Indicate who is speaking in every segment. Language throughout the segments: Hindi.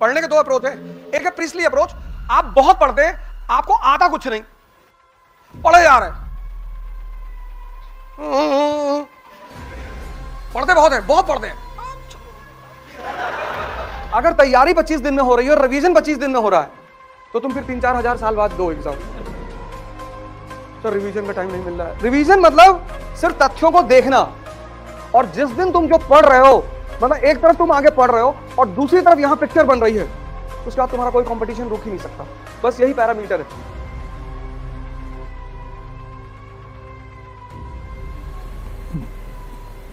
Speaker 1: पढ़ने के दो अप्रोच है। एक है प्रिस्ली अप्रोच आप बहुत पढ़ते हैं, आपको आता कुछ नहीं। पढ़े जा रहे पढ़ते बहुत है, बहुत पढ़ते हैं। अगर तैयारी 25 दिन में हो रही है और रिवीजन 25 दिन में हो रहा है तो तुम फिर तीन चार हज़ार साल बाद दो एग्ज़ाम तो रिवीजन का टाइम नहीं मिल रहा है। रिवीजन मतलब सिर्फ़ तथ्यों को देखना। और जिस दिन तुम जो पढ़ रहे हो मतलब एक तरफ़ तुम आगे पढ़ रहे हो और दूसरी तरफ़ यहाँ पिक्चर बन रही है। उसके बाद तुम्हारा कोई कंपटीशन रुक ही नहीं सकता। बस यही पैरामीटर है।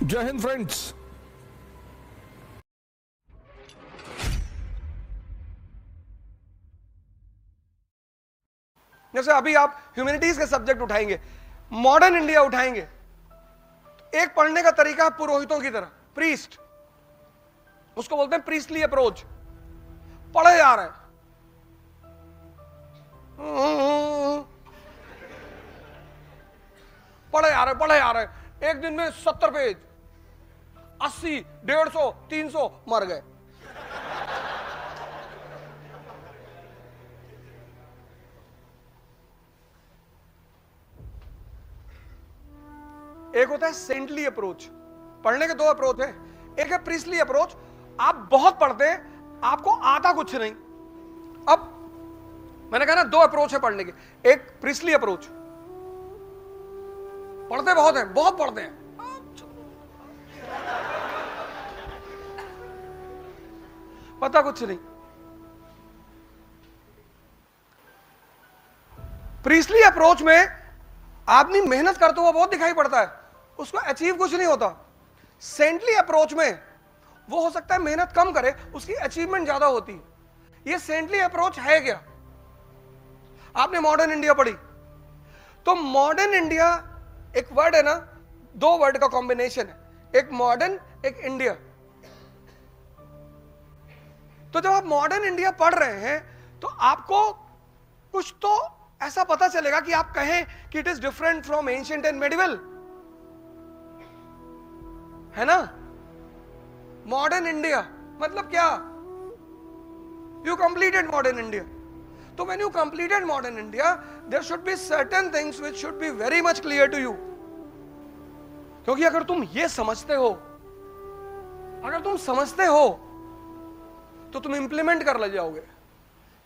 Speaker 2: जय हिंद फ्रेंड्स
Speaker 1: जैसे अभी आप ह्यूमैनिटीज के सब्जेक्ट उठाएँगे मॉडर्न इंडिया उठाएँगे। एक पढ़ने का तरीका है पुरोहितों की तरह प्रीस्ट उसको बोलते हैं प्रीस्टली अप्रोच पढ़े जा रहे पढ़े जा रहे पढ़े जा रहे एक दिन में सत्तर पेज, अस्सी, डेढ़ सौ, तीन सौ मर गए। एक होता है सेंटली अप्रोच पढ़ने के दो अप्रोच है। एक है प्रिस्ली अप्रोच आप बहुत पढ़ते हैं, आपको आता कुछ नहीं। अब, मैंने कहा ना, दो अप्रोच है पढ़ने के। एक प्रिस्ली अप्रोच पढ़ते बहुत हैं, बहुत पढ़ते हैं। पता कुछ नहीं। प्रीसली अप्रोच में आदमी मेहनत करते हुआ बहुत दिखाई पड़ता है, उसको अचीव कुछ नहीं होता। सेंटली अप्रोच में वो हो सकता है मेहनत कम करे, उसकी अचीवमेंट ज़्यादा होती। है ये सेंटली अप्रोच है क्या? आपने मॉडर्न इंडिया पढ़ी। तो मॉडर्न इंडिया एक वर्ड है ना, दो वर्ड का कॉम्बिनेशन है। एक मॉडर्न एक इंडिया तो जब आप मॉडर्न इंडिया पढ़ रहे हैं तो आपको कुछ तो ऐसा पता चलेगा कि आप कहें कि it is different from ancient and medieval है ना? Modern India? मतलब क्या? यू कंप्लीटेड मॉडर्न इंडिया तो when you completed modern India there should be certain things which should be very much clear to you क्योंकि अगर तुम ये समझते हो, अगर तुम समझते हो तो तुम इंप्लीमेंट कर ले जाओगे।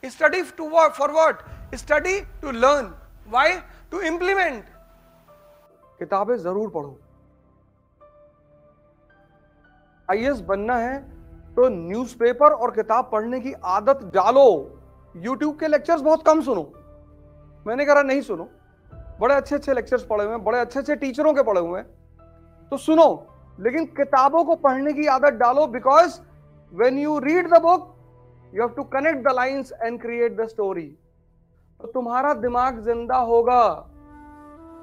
Speaker 1: Study to for what study to learn why to implement किताबें ज़रूर पढ़ो। आईएएस बनना है तो न्यूज़पेपर और किताब पढ़ने की आदत डालो। यूट्यूब के लेक्चर्स बहुत कम सुनो। मैंने कहा, नहीं सुनो। बड़े अच्छे अच्छे लेक्चर्स पढ़े हुए हैं, बड़े अच्छे अच्छे टीचरों के पढ़े हुए हैं। तो सुनो, लेकिन किताबों को पढ़ने की आदत डालो because when you read the book you have to connect the lines and create the story तो तुम्हारा दिमाग ज़िंदा होगा।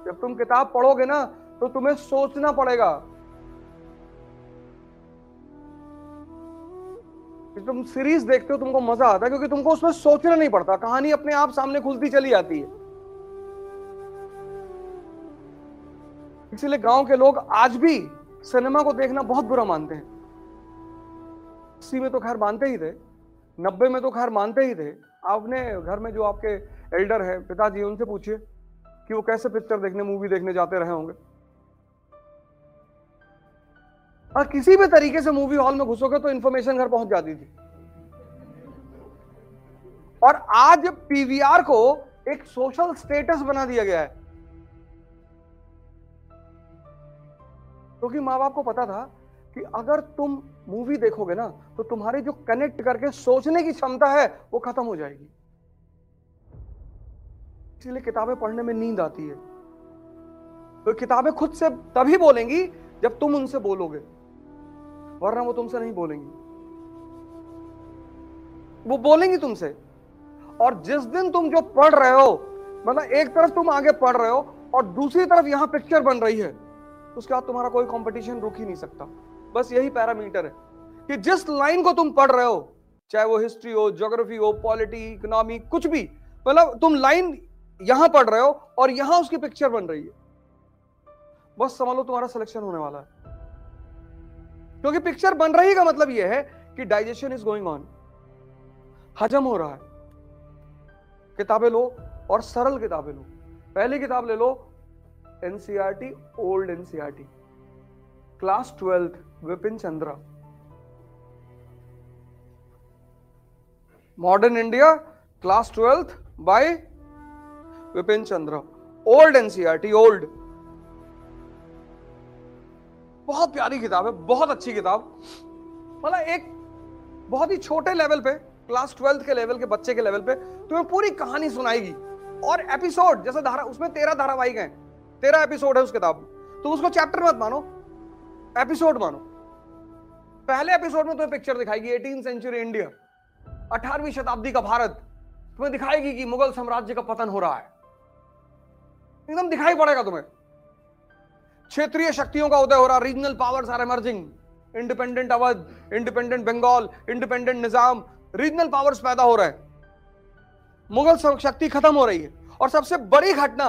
Speaker 1: जब तुम किताब पढ़ोगे ना तो तुम्हें सोचना पड़ेगा। तुम सीरीज़ देखते हो, तुमको मज़ा आता है, क्योंकि तुमको उसमें सोचना नहीं पड़ता। कहानी अपने आप सामने खुलती चली आती है। इसीलिए गाँव के लोग आज भी सिनेमा को देखना बहुत बुरा मानते हैं। अस्सी में तो खैर मानते ही थे, नब्बे में तो खैर मानते ही थे। आपने घर में जो आपके एल्डर है, पिताजी, उनसे पूछिए कि वो कैसे पिक्चर देखने मूवी देखने जाते रहे होंगे। और किसी भी तरीके से मूवी हॉल में घुसोगे तो इंफॉर्मेशन घर पहुँच जाती थी। और आज पीवीआर को एक सोशल स्टेटस बना दिया गया है। क्योंकि तो माँ बाप को पता था कि अगर तुम मूवी देखोगे ना तो तुम्हारी जो कनेक्ट करके सोचने की क्षमता है, वो खत्म हो जाएगी। इसलिए किताबें पढ़ने में नींद आती है। तो किताबें खुद से तभी बोलेंगी जब तुम उनसे बोलोगे। वरना वो तुमसे नहीं बोलेंगी। वो बोलेंगी तुमसे। और जिस दिन तुम जो पढ़ रहे हो मतलब एक तरफ़ तुम आगे पढ़ रहे हो और दूसरी तरफ़ यहाँ पिक्चर बन रही है, उसके बाद तुम्हारा कोई कंपटीशन रुक ही नहीं सकता। बस यही पैरामीटर है कि जिस लाइन को तुम पढ़ रहे हो, चाहे वो हिस्ट्री हो ज्योग्राफी हो पॉलिटी इकोनॉमी कुछ भी मतलब तुम लाइन यहाँ पढ़ रहे हो और यहाँ उसकी पिक्चर बन रही है। बस समझ लो तुम्हारा सिलेक्शन होने वाला है। क्योंकि पिक्चर बन रही का मतलब यह है कि डाइजेशन इज़ गोइंग ऑन हजम हो रहा है। किताबें लो और सरल किताबें लो। पहली किताब ले लो NCERT old NCERT class twelfth Vipin Chandra. Modern India class twelfth by Vipin Chandra. Old NCERT old बहुत प्यारी किताब है, बहुत अच्छी किताब। मतलब एक बहुत ही छोटे लेवल पे क्लास ट्वेल्थ के लेवल के बच्चे के लेवल पे तुम्हें पूरी कहानी सुनाएगी। और एपिसोड जैसे धारा, उसमें तेरह धारावाहिक हैं। तेरह एपिसोड है उस किताब में। तो उसको चैप्टर मत मानो। एपिसोड मानो। पहले एपिसोड में तुम्हें पिक्चर दिखाएगी एटीन सेंचुरी इंडिया अठारहवीं शताब्दी का भारत। तुम्हें दिखाएगी कि मुगल साम्राज्य का पतन हो रहा है। एकदम दिखाई पड़ेगा तुम्हें। क्षेत्रीय शक्तियों का उदय हो रहा regional powers are emerging independent Awadh independent Bengal independent Nizam regional powers पैदा हो रहे हैं। मुगल शक्ति खत्म हो रही है। और सबसे बड़ी घटना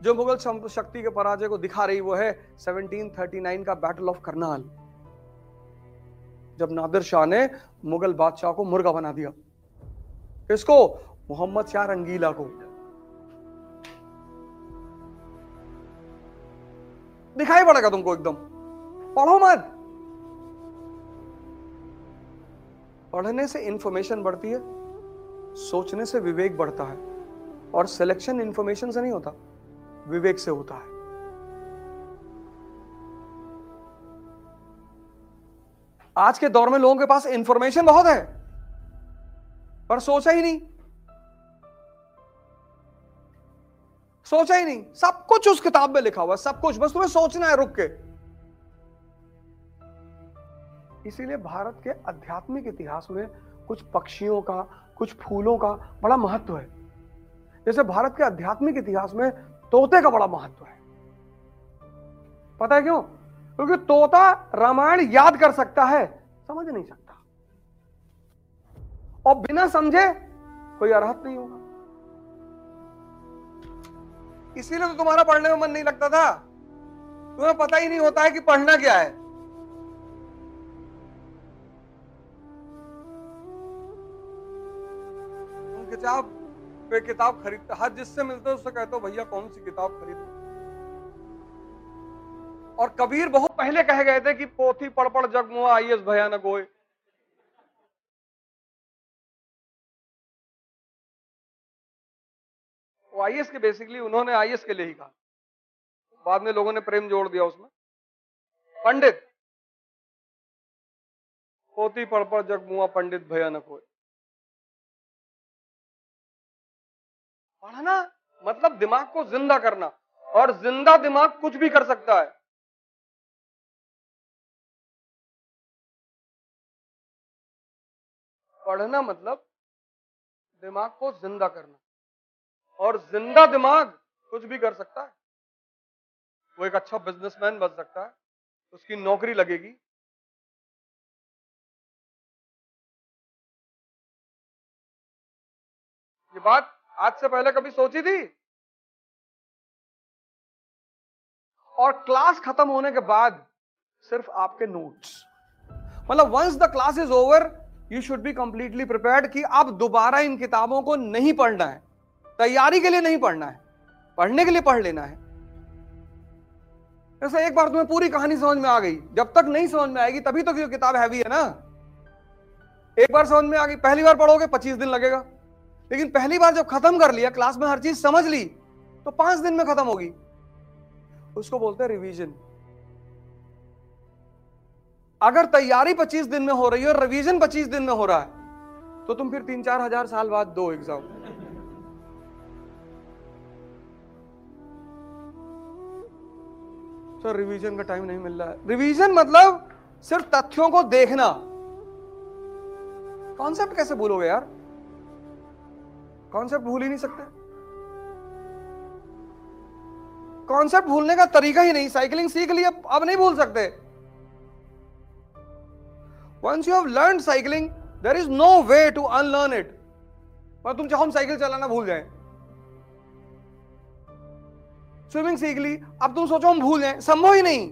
Speaker 1: जो मुगल शक्ति के पराजय को दिखा रही, वो है 1739 का बैटल ऑफ़ करनाल जब नादिर शाह ने मुगल बादशाह को मुर्गा बना दिया। किसको? मोहम्मद शाह रंगीला को। दिखाई पड़ेगा तुमको एकदम। पढ़ो मत। पढ़ने से इंफॉर्मेशन बढ़ती है, सोचने से विवेक बढ़ता है, और सिलेक्शन इंफॉर्मेशन से नहीं होता, विवेक से होता है। आज के दौर में लोगों के पास इंफॉर्मेशन बहुत है, पर सोचा ही नहीं। सोचा ही नहीं। सब कुछ उस किताब में लिखा हुआ सब कुछ। बस तुम्हें सोचना है, रुक के। इसीलिए भारत के आध्यात्मिक इतिहास में कुछ पक्षियों का, कुछ फूलों का बड़ा महत्व है। जैसे भारत के आध्यात्मिक इतिहास में तोते का बड़ा महत्व है। पता है क्यों? क्योंकि तोता रामायण याद कर सकता है, समझ नहीं सकता। और बिना समझे कोई अर्थ नहीं होगा। इसीलिए तो तुम्हारा पढ़ने में मन नहीं लगता था। तुम्हें पता ही नहीं होता है कि पढ़ना क्या है। किताब पे किताब खरीदते, हर जिससे मिलते उससे कहते हो, भैया, कौन सी किताब खरीद? और कबीर बहुत पहले कह गए थे कि पोथी पढ़ पढ़ जगमुआ आई एस भयानक होए। वो आई के बेसिकली उन्होंने आई के लिए ही कहा। बाद में लोगों ने प्रेम जोड़ दिया उसमें। पंडित। पोती पढ़ पढ़ जगमुआ पंडित भयानक होए। पढ़ना मतलब दिमाग को ज़िंदा करना और ज़िंदा दिमाग कुछ भी कर सकता है। पढ़ना मतलब दिमाग को ज़िंदा करना। और ज़िंदा दिमाग कुछ भी कर सकता है। वो एक अच्छा बिजनेसमैन बन सकता है। उसकी नौकरी लगेगी। ये बात आज से पहले कभी सोची थी? और क्लास खत्म होने के बाद सिर्फ़ आपके नोट्स मतलब once the class is over you should be completely prepared कि आप दोबारा इन किताबों को नहीं पढ़ना है। तैयारी के लिए नहीं पढ़ना है। पढ़ने के लिए पढ़ लेना है। जैसे एक बार तुम्हें पूरी कहानी समझ में आ गई। जब तक नहीं समझ में आएगी, तभी तो ये किताब हैवी है ना। एक बार समझ में आ गई, पहली बार पढ़ोगे, पच्चीस दिन लगेगा। लेकिन पहली बार जब खत्म कर लिया, क्लास में हर चीज़ समझ ली तो पाँच दिन में खत्म होगी। उसको बोलते हैं रिवीजन अगर तैयारी पच्चीस दिन में हो रही है और रिवीजन पच्चीस दिन में हो रहा है तो तुम फिर तीन चार हज़ार साल बाद दो एग्ज़ाम सर रिवीजन का टाइम नहीं मिल रहा है। रिवीजन मतलब सिर्फ़ तथ्यों को देखना। कॉन्सेप्ट कैसे भूलोगे यार? कॉन्सेप्ट भूल ही नहीं सकते। कॉन्सेप्ट भूलने का तरीका ही नहीं। साइकिलिंग सीख लिया अब नहीं भूल सकते। Once you have learn cycling there is no way to unlearn it पर तुम चाहो हम साइकिल चलाना भूल जाए। स्विमिंग सीख ली। अब तुम सोचो हम भूल जाए। संभव ही नहीं।